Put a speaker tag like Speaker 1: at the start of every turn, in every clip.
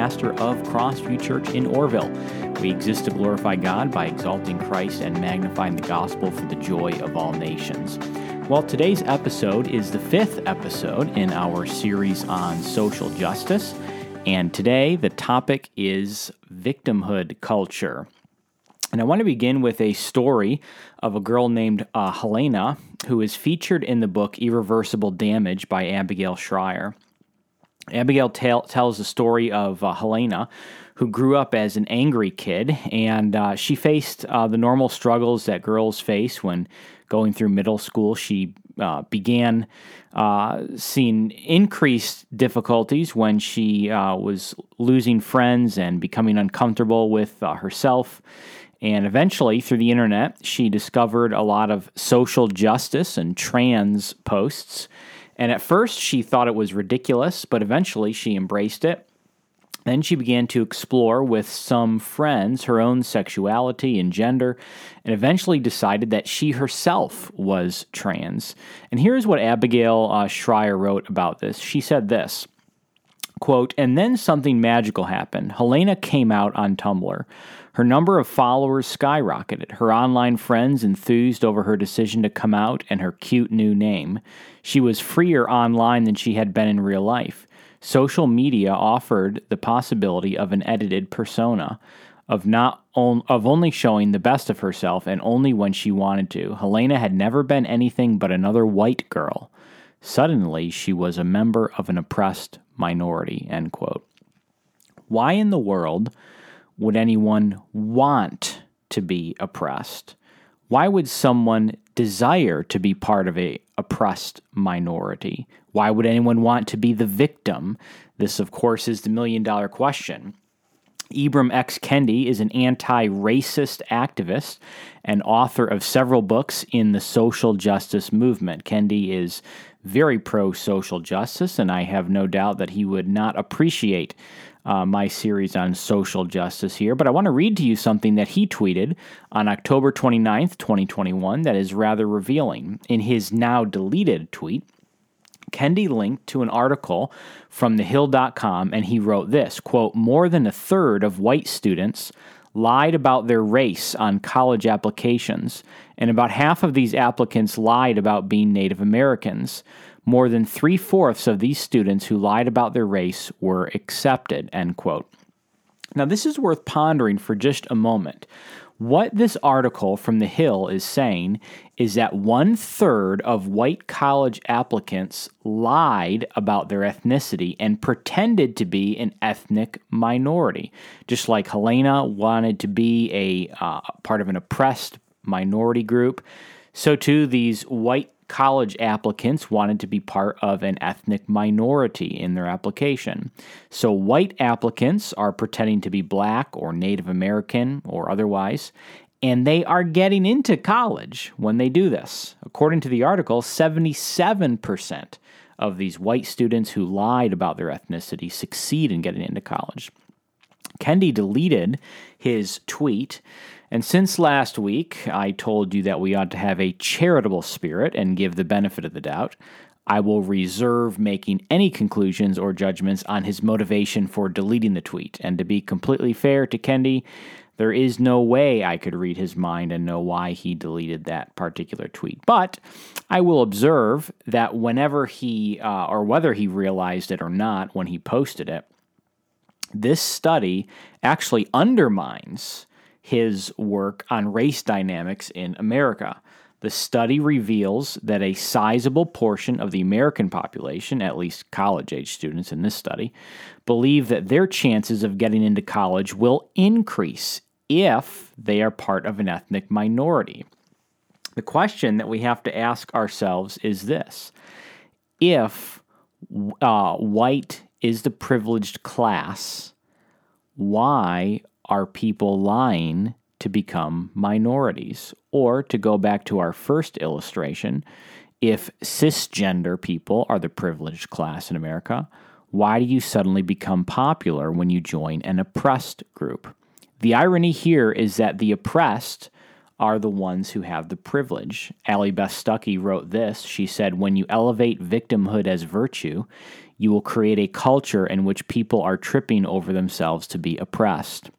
Speaker 1: pastor of Crossview Church in Orrville. We exist to glorify God by exalting Christ and magnifying the gospel for the joy of all nations. Well, today's episode is the fifth episode in our series on social justice, and today the topic is victimhood culture. And I want to begin with a story of a girl named uh, Helena who is featured in the book Irreversible Damage by Abigail Shrier. Abigail tell, tells the story of uh, Helena, who grew up as an angry kid, and uh, she faced uh, the normal struggles that girls face when going through middle school. She uh, began uh, seeing increased difficulties when she uh, was losing friends and becoming uncomfortable with herself and eventually, through the internet, she discovered a lot of social justice and trans posts. And at first, she thought it was ridiculous, but eventually, she embraced it. Then she began to explore with some friends her own sexuality and gender, and eventually decided that she herself was trans. And here's what Abigail uh, Shrier wrote about this. She said this quote, and then something magical happened. Helena came out on Tumblr. Her number of followers skyrocketed. Her online friends enthused over her decision to come out and her cute new name. She was freer online than she had been in real life. Social media offered the possibility of an edited persona, of not on, of only showing the best of herself and only when she wanted to. Helena had never been anything but another white girl. Suddenly, she was a member of an oppressed minority. End quote. Why in the world would anyone want to be oppressed? Why would someone desire to be part of a oppressed minority? Why would anyone want to be the victim? This, of course, is the million dollar question. Ibram X. Kendi is an anti racist activist and author of several books in the social justice movement. Kendi is very pro social justice, and I have no doubt that he would not appreciate uh, my series on social justice here, but I want to read to you something that he tweeted on October 29th, 2021, that is rather revealing. In his now deleted tweet, Kendi linked to an article from thehill.com and he wrote this quote, More than a third of white students lied about their race on college applications, and about half of these applicants lied about being Native Americans. More than three fourths of these students who lied about their race were accepted. End quote. Now, this is worth pondering for just a moment. What this article from The Hill is saying is that one third of white college applicants lied about their ethnicity and pretended to be an ethnic minority. Just like Helena wanted to be a uh, part of an oppressed minority group, so too these white college applicants wanted to be part of an ethnic minority in their application. So, white applicants are pretending to be black or Native American or otherwise, and they are getting into college when they do this. According to the article, 77% of these white students who lied about their ethnicity succeed in getting into college. Kendi deleted his tweet and since last week, I told you that we ought to have a charitable spirit and give the benefit of the doubt. I will reserve making any conclusions or judgments on his motivation for deleting the tweet. And to be completely fair to Kendi, there is no way I could read his mind and know why he deleted that particular tweet. But I will observe that whenever he, uh, or whether he realized it or not when he posted it, this study actually undermines his work on race dynamics in America. The study reveals that a sizable portion of the American population, at least college age students in this study, believe that their chances of getting into college will increase if they are part of an ethnic minority. The question that we have to ask ourselves is this If uh, white is the privileged class, why are people lying to become minorities? Or to go back to our first illustration, if cisgender people are the privileged class in America, why do you suddenly become popular when you join an oppressed group? The irony here is that the oppressed are the ones who have the privilege. Allie Beth Stuckey wrote this. She said, When you elevate victimhood as virtue, you will create a culture in which people are tripping over themselves to be oppressed.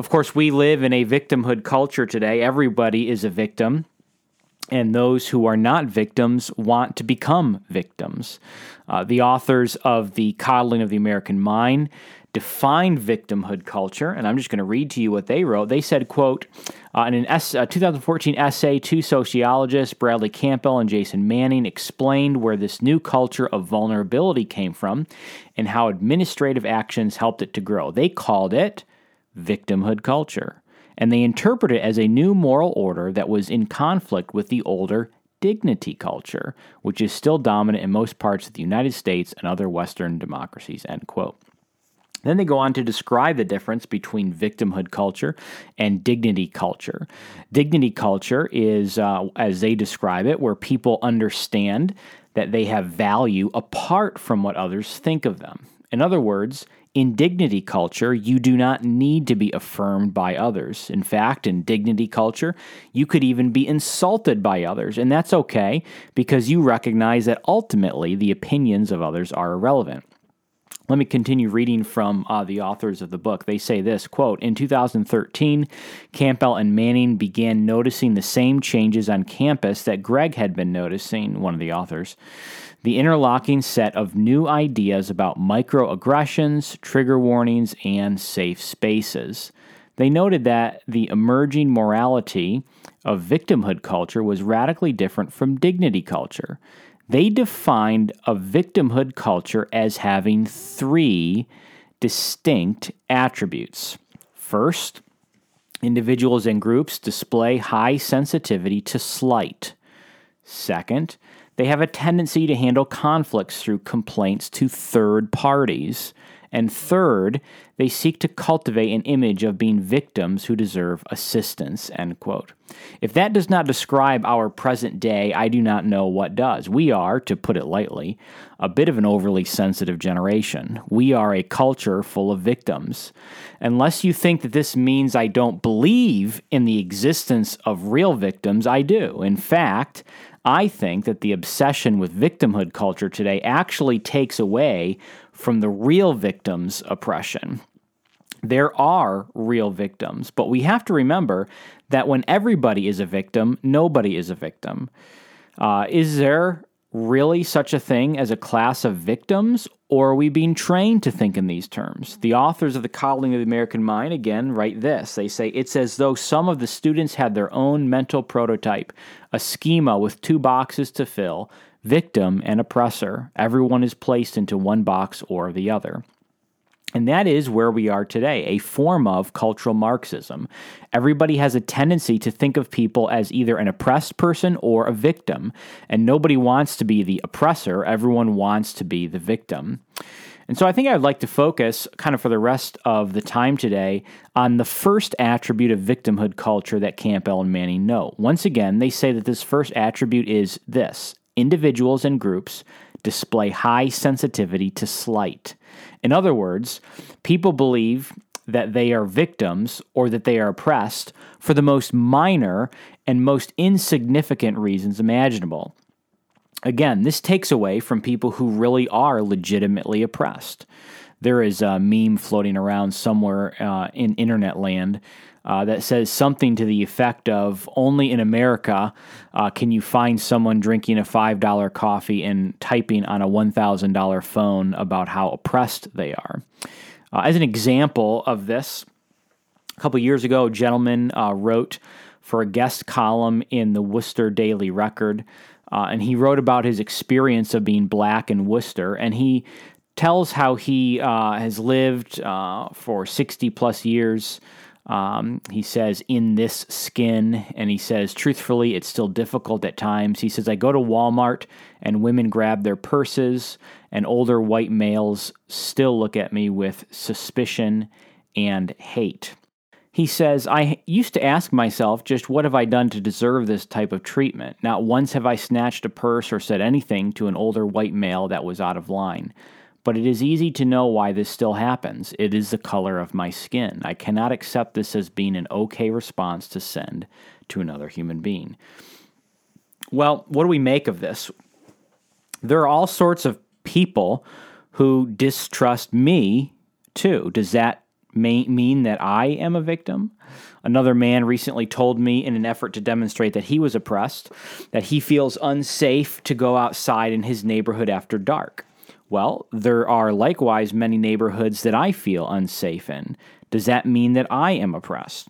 Speaker 1: Of course, we live in a victimhood culture today. Everybody is a victim and those who are not victims want to become victims. Uh, the authors of The Coddling of the American Mind defined victimhood culture, and I'm just going to read to you what they wrote. They said, quote, uh, in an S- 2014 essay, two sociologists, Bradley Campbell and Jason Manning, explained where this new culture of vulnerability came from and how administrative actions helped it to grow. They called it victimhood culture and they interpret it as a new moral order that was in conflict with the older dignity culture, which is still dominant in most parts of the United States and other Western democracies. End quote. Then they go on to describe the difference between victimhood culture and dignity culture. Dignity culture is, uh, as they describe it, where people understand that they have value apart from what others think of them. In other words, in dignity culture, you do not need to be affirmed by others. In fact, in dignity culture, you could even be insulted by others, and that's okay because you recognize that ultimately the opinions of others are irrelevant. Let me continue reading from uh, the authors of the book. They say this quote, In 2013, Campbell and Manning began noticing the same changes on campus that Greg had been noticing, one of the authors the interlocking set of new ideas about microaggressions, trigger warnings, and safe spaces. They noted that the emerging morality of victimhood culture was radically different from dignity culture. They defined a victimhood culture as having three distinct attributes. First, individuals and groups display high sensitivity to slight. Second, they have a tendency to handle conflicts through complaints to third parties. And third, they seek to cultivate an image of being victims who deserve assistance. End quote. If that does not describe our present day, I do not know what does. We are, to put it lightly, a bit of an overly sensitive generation. We are a culture full of victims. Unless you think that this means I don't believe in the existence of real victims, I do. In fact, I think that the obsession with victimhood culture today actually takes away from the real victim's oppression. There are real victims, but we have to remember that when everybody is a victim, nobody is a victim. Uh, is there really such a thing as a class of victims, or are we being trained to think in these terms? The authors of The Coddling of the American Mind, again, write this. They say, It's as though some of the students had their own mental prototype, a schema with two boxes to fill victim and oppressor. Everyone is placed into one box or the other. And that is where we are today, a form of cultural Marxism. Everybody has a tendency to think of people as either an oppressed person or a victim, and nobody wants to be the oppressor, everyone wants to be the victim. And so I think I'd like to focus, kind of for the rest of the time today, on the first attribute of victimhood culture that Campbell and Manning know. Once again, they say that this first attribute is this individuals and groups display high sensitivity to slight. In other words, people believe that they are victims or that they are oppressed for the most minor and most insignificant reasons imaginable. Again, this takes away from people who really are legitimately oppressed. There is a meme floating around somewhere uh, in internet land uh, that says something to the effect of only in America uh, can you find someone drinking a $5 coffee and typing on a $1,000 phone about how oppressed they are. Uh, as an example of this, a couple years ago, a gentleman uh, wrote for a guest column in the Wooster Daily Record. Uh, and he wrote about his experience of being black in Wooster. And he tells how he uh, has lived for 60 plus years um, he says, in this skin. And he says, truthfully, it's still difficult at times. He says, I go to Walmart and women grab their purses, and older white males still look at me with suspicion and hate. He says, I used to ask myself, just what have I done to deserve this type of treatment? Not once have I snatched a purse or said anything to an older white male that was out of line. But it is easy to know why this still happens. It is the color of my skin. I cannot accept this as being an okay response to send to another human being. Well, what do we make of this? There are all sorts of people who distrust me too. Does that mean that I am a victim? Another man recently told me, in an effort to demonstrate that he was oppressed, that he feels unsafe to go outside in his neighborhood after dark. Well, there are likewise many neighborhoods that I feel unsafe in. Does that mean that I am oppressed?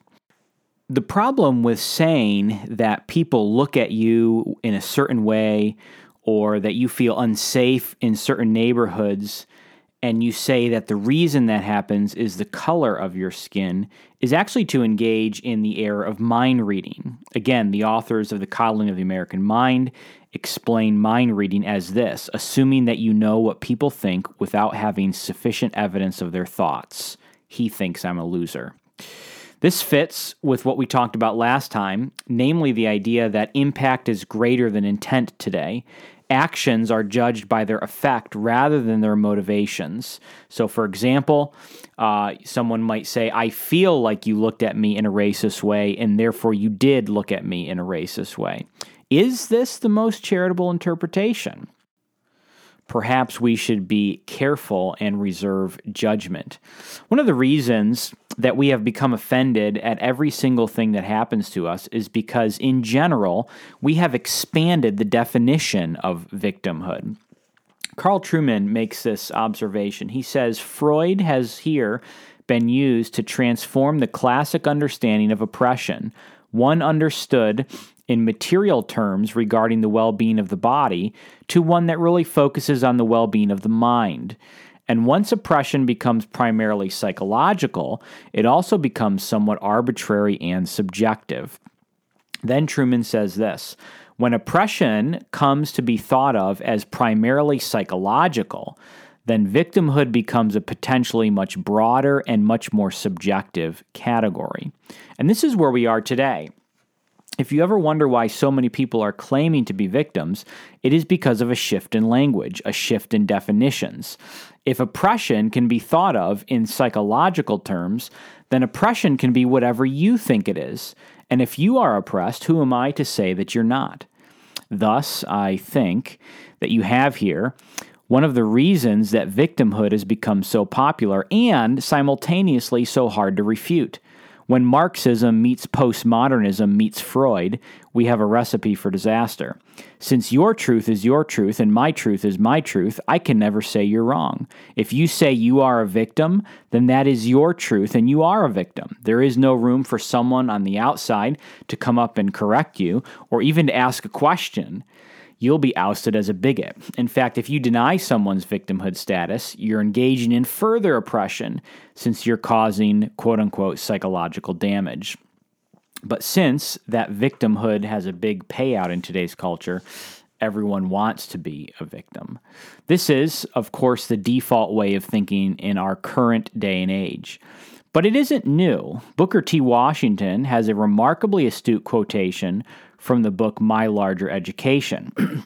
Speaker 1: The problem with saying that people look at you in a certain way or that you feel unsafe in certain neighborhoods and you say that the reason that happens is the color of your skin is actually to engage in the error of mind reading. Again, the authors of The Coddling of the American Mind explain mind reading as this assuming that you know what people think without having sufficient evidence of their thoughts. He thinks I'm a loser. This fits with what we talked about last time, namely the idea that impact is greater than intent today, actions are judged by their effect rather than their motivations. So, for example, uh, someone might say, I feel like you looked at me in a racist way, and therefore you did look at me in a racist way. Is this the most charitable interpretation? Perhaps we should be careful and reserve judgment. One of the reasons that we have become offended at every single thing that happens to us is because, in general, we have expanded the definition of victimhood. Carl Trueman makes this observation. He says Freud has here been used to transform the classic understanding of oppression, one understood in material terms regarding the well being of the body to one that really focuses on the well being of the mind. And once oppression becomes primarily psychological, it also becomes somewhat arbitrary and subjective. Then Trueman says this when oppression comes to be thought of as primarily psychological, then victimhood becomes a potentially much broader and much more subjective category. And this is where we are today. If you ever wonder why so many people are claiming to be victims, it is because of a shift in language, a shift in definitions. If oppression can be thought of in psychological terms, then oppression can be whatever you think it is. And if you are oppressed, who am I to say that you're not? Thus, I think that you have here one of the reasons that victimhood has become so popular and simultaneously so hard to refute. When Marxism meets postmodernism meets Freud, we have a recipe for disaster. Since your truth is your truth and my truth is my truth, I can never say you're wrong. If you say you are a victim, then that is your truth and you are a victim. There is no room for someone on the outside to come up and correct you or even to ask a question you'll be ousted as a bigot. In fact, if you deny someone's victimhood status, you're engaging in further oppression since you're causing quote unquote psychological damage. But since that victimhood has a big payout in today's culture, everyone wants to be a victim. This is, of course, the default way of thinking in our current day and age. But it isn't new. Booker T. Washington has a remarkably astute quotation from the book My Larger Education.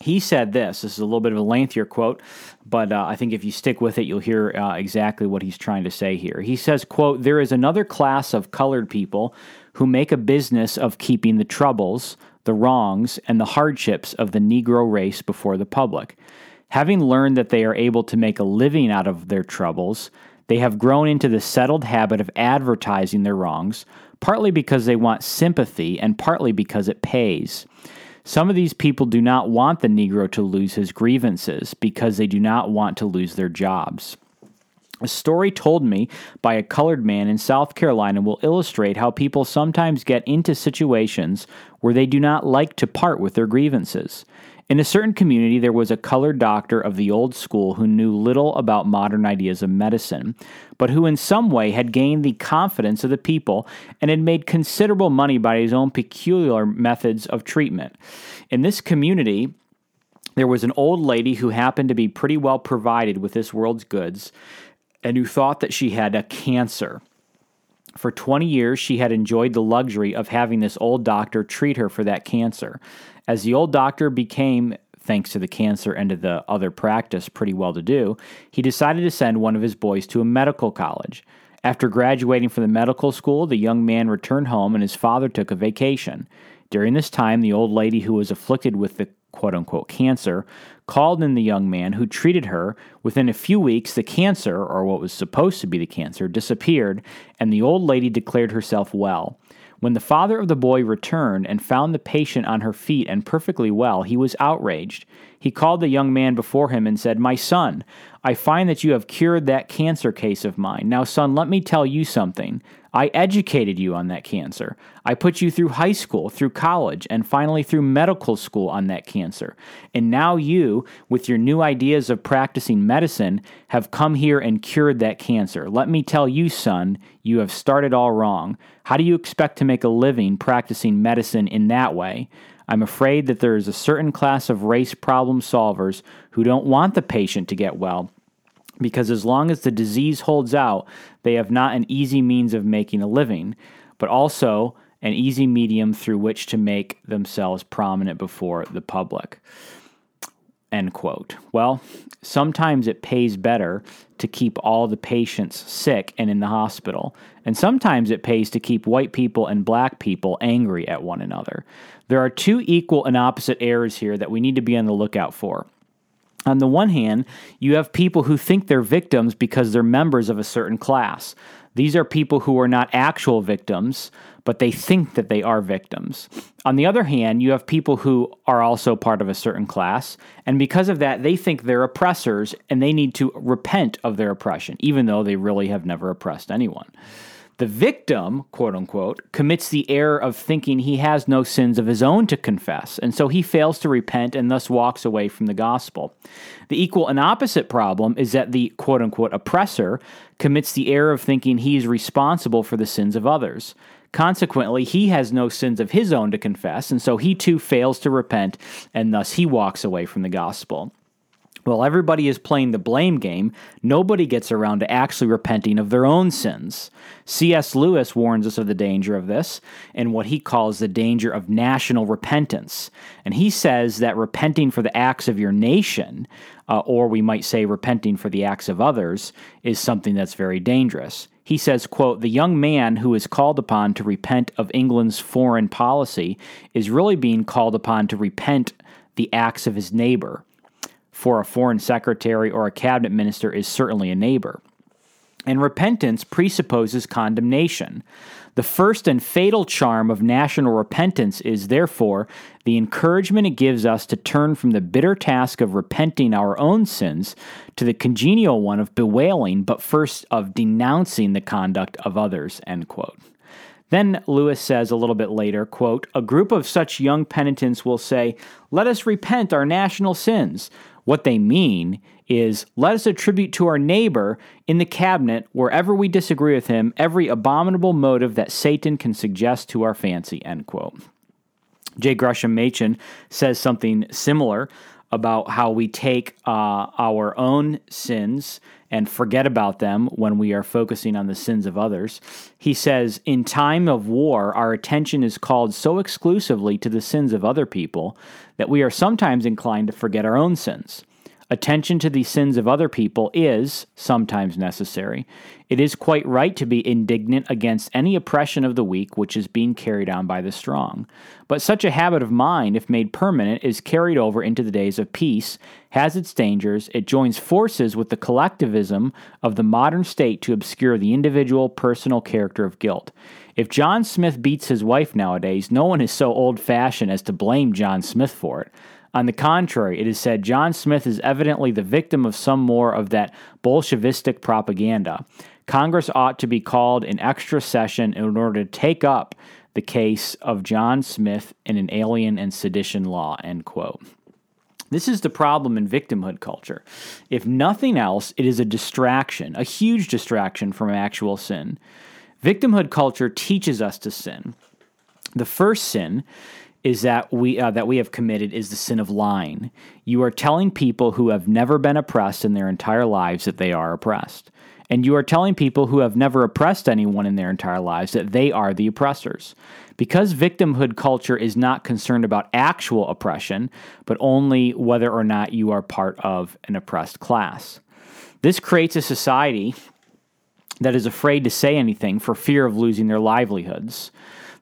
Speaker 1: he said this. This is a little bit of a lengthier quote, but uh, I think if you stick with it, you'll hear uh, exactly what he's trying to say here. He says, "quote There is another class of colored people who make a business of keeping the troubles, the wrongs, and the hardships of the Negro race before the public. Having learned that they are able to make a living out of their troubles." They have grown into the settled habit of advertising their wrongs, partly because they want sympathy and partly because it pays. Some of these people do not want the Negro to lose his grievances because they do not want to lose their jobs. A story told me by a colored man in South Carolina will illustrate how people sometimes get into situations where they do not like to part with their grievances. In a certain community, there was a colored doctor of the old school who knew little about modern ideas of medicine, but who in some way had gained the confidence of the people and had made considerable money by his own peculiar methods of treatment. In this community, there was an old lady who happened to be pretty well provided with this world's goods and who thought that she had a cancer. For 20 years, she had enjoyed the luxury of having this old doctor treat her for that cancer. As the old doctor became, thanks to the cancer and to the other practice, pretty well to do, he decided to send one of his boys to a medical college. After graduating from the medical school, the young man returned home and his father took a vacation. During this time, the old lady who was afflicted with the quote unquote cancer called in the young man who treated her. Within a few weeks, the cancer, or what was supposed to be the cancer, disappeared, and the old lady declared herself well. When the father of the boy returned and found the patient on her feet and perfectly well, he was outraged. He called the young man before him and said, My son, I find that you have cured that cancer case of mine. Now, son, let me tell you something. I educated you on that cancer. I put you through high school, through college, and finally through medical school on that cancer. And now you, with your new ideas of practicing medicine, have come here and cured that cancer. Let me tell you, son, you have started all wrong. How do you expect to make a living practicing medicine in that way? I'm afraid that there is a certain class of race problem solvers who don't want the patient to get well because as long as the disease holds out, they have not an easy means of making a living, but also an easy medium through which to make themselves prominent before the public. End quote. Well, sometimes it pays better to keep all the patients sick and in the hospital, and sometimes it pays to keep white people and black people angry at one another. There are two equal and opposite errors here that we need to be on the lookout for. On the one hand, you have people who think they're victims because they're members of a certain class. These are people who are not actual victims, but they think that they are victims. On the other hand, you have people who are also part of a certain class, and because of that, they think they're oppressors and they need to repent of their oppression, even though they really have never oppressed anyone. The victim, quote unquote, commits the error of thinking he has no sins of his own to confess, and so he fails to repent and thus walks away from the gospel. The equal and opposite problem is that the quote unquote oppressor commits the error of thinking he is responsible for the sins of others. Consequently, he has no sins of his own to confess, and so he too fails to repent, and thus he walks away from the gospel. While everybody is playing the blame game, nobody gets around to actually repenting of their own sins. C.S. Lewis warns us of the danger of this and what he calls the danger of national repentance. And he says that repenting for the acts of your nation, uh, or we might say repenting for the acts of others, is something that's very dangerous. He says, quote, the young man who is called upon to repent of England's foreign policy is really being called upon to repent the acts of his neighbor for a foreign secretary or a cabinet minister is certainly a neighbor. And repentance presupposes condemnation. The first and fatal charm of national repentance is, therefore, the encouragement it gives us to turn from the bitter task of repenting our own sins to the congenial one of bewailing, but first of denouncing the conduct of others. End quote. Then Lewis says a little bit later, quote, "A group of such young penitents will say, "Let us repent our national sins." What they mean is let us attribute to our neighbor in the cabinet, wherever we disagree with him, every abominable motive that Satan can suggest to our fancy. End quote. J. Gresham Machen says something similar about how we take uh, our own sins and forget about them when we are focusing on the sins of others. He says, In time of war, our attention is called so exclusively to the sins of other people that we are sometimes inclined to forget our own sins. Attention to the sins of other people is sometimes necessary. It is quite right to be indignant against any oppression of the weak which is being carried on by the strong. But such a habit of mind, if made permanent, is carried over into the days of peace, has its dangers, it joins forces with the collectivism of the modern state to obscure the individual personal character of guilt. If John Smith beats his wife nowadays, no one is so old fashioned as to blame John Smith for it. On the contrary, it is said John Smith is evidently the victim of some more of that Bolshevistic propaganda. Congress ought to be called in extra session in order to take up the case of John Smith in an alien and sedition law. End quote. This is the problem in victimhood culture. If nothing else, it is a distraction, a huge distraction from actual sin. Victimhood culture teaches us to sin. The first sin is that we uh, that we have committed is the sin of lying. You are telling people who have never been oppressed in their entire lives that they are oppressed. And you are telling people who have never oppressed anyone in their entire lives that they are the oppressors. Because victimhood culture is not concerned about actual oppression, but only whether or not you are part of an oppressed class. This creates a society that is afraid to say anything for fear of losing their livelihoods.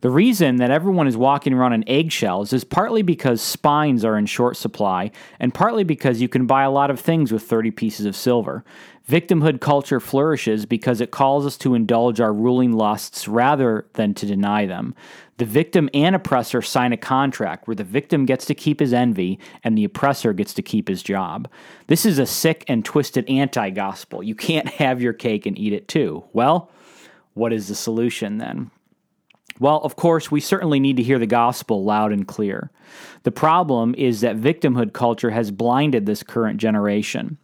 Speaker 1: The reason that everyone is walking around on eggshells is partly because spines are in short supply, and partly because you can buy a lot of things with 30 pieces of silver. Victimhood culture flourishes because it calls us to indulge our ruling lusts rather than to deny them. The victim and oppressor sign a contract where the victim gets to keep his envy and the oppressor gets to keep his job. This is a sick and twisted anti gospel. You can't have your cake and eat it too. Well, what is the solution then? Well, of course, we certainly need to hear the gospel loud and clear. The problem is that victimhood culture has blinded this current generation.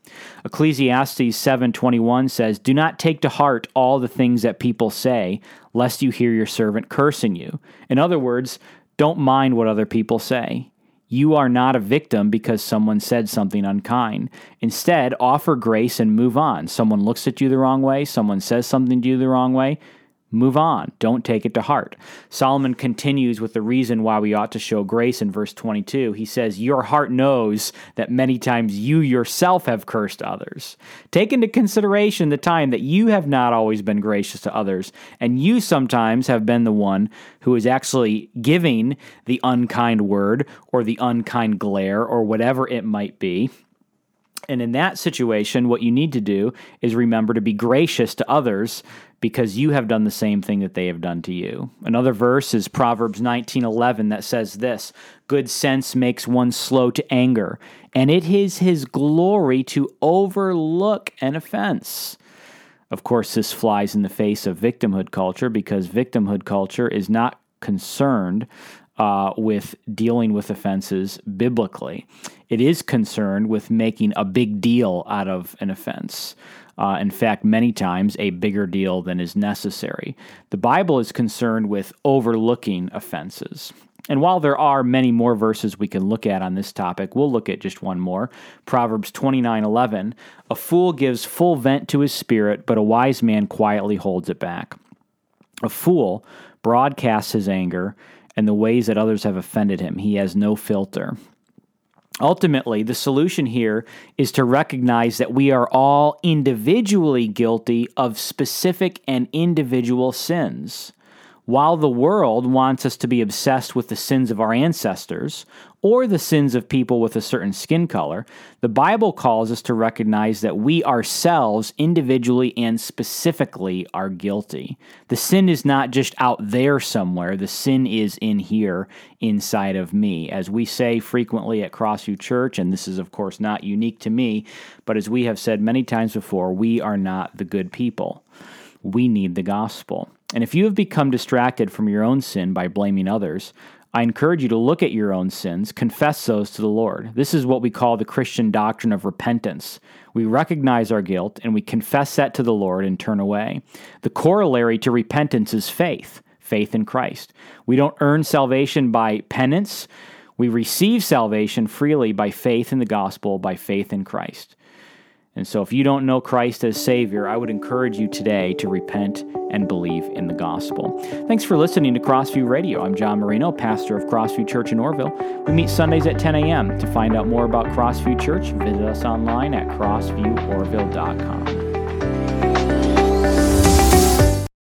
Speaker 1: Ecclesiastes 7:21 says, "Do not take to heart all the things that people say, lest you hear your servant cursing you." In other words, don't mind what other people say. You are not a victim because someone said something unkind. Instead, offer grace and move on. Someone looks at you the wrong way, someone says something to you the wrong way. Move on. Don't take it to heart. Solomon continues with the reason why we ought to show grace in verse 22. He says, Your heart knows that many times you yourself have cursed others. Take into consideration the time that you have not always been gracious to others, and you sometimes have been the one who is actually giving the unkind word or the unkind glare or whatever it might be. And in that situation, what you need to do is remember to be gracious to others because you have done the same thing that they have done to you. Another verse is Proverbs 19:11 that says this, good sense makes one slow to anger, and it is his glory to overlook an offense. Of course, this flies in the face of victimhood culture because victimhood culture is not concerned uh, with dealing with offenses biblically. It is concerned with making a big deal out of an offense. Uh, in fact, many times a bigger deal than is necessary. The Bible is concerned with overlooking offenses. And while there are many more verses we can look at on this topic, we'll look at just one more. Proverbs 29:11, a fool gives full vent to his spirit, but a wise man quietly holds it back. A fool broadcasts his anger and the ways that others have offended him. He has no filter. Ultimately, the solution here is to recognize that we are all individually guilty of specific and individual sins. While the world wants us to be obsessed with the sins of our ancestors or the sins of people with a certain skin color, the Bible calls us to recognize that we ourselves, individually and specifically, are guilty. The sin is not just out there somewhere, the sin is in here, inside of me. As we say frequently at Crossview Church, and this is, of course, not unique to me, but as we have said many times before, we are not the good people. We need the gospel. And if you have become distracted from your own sin by blaming others, I encourage you to look at your own sins, confess those to the Lord. This is what we call the Christian doctrine of repentance. We recognize our guilt and we confess that to the Lord and turn away. The corollary to repentance is faith, faith in Christ. We don't earn salvation by penance. We receive salvation freely by faith in the gospel, by faith in Christ. And so, if you don't know Christ as Savior, I would encourage you today to repent and believe in the gospel. Thanks for listening to Crossview Radio. I'm John Marino, pastor of Crossview Church in Orrville. We meet Sundays at 10 a.m. To find out more about Crossview Church, visit us online at crossvieworville.com.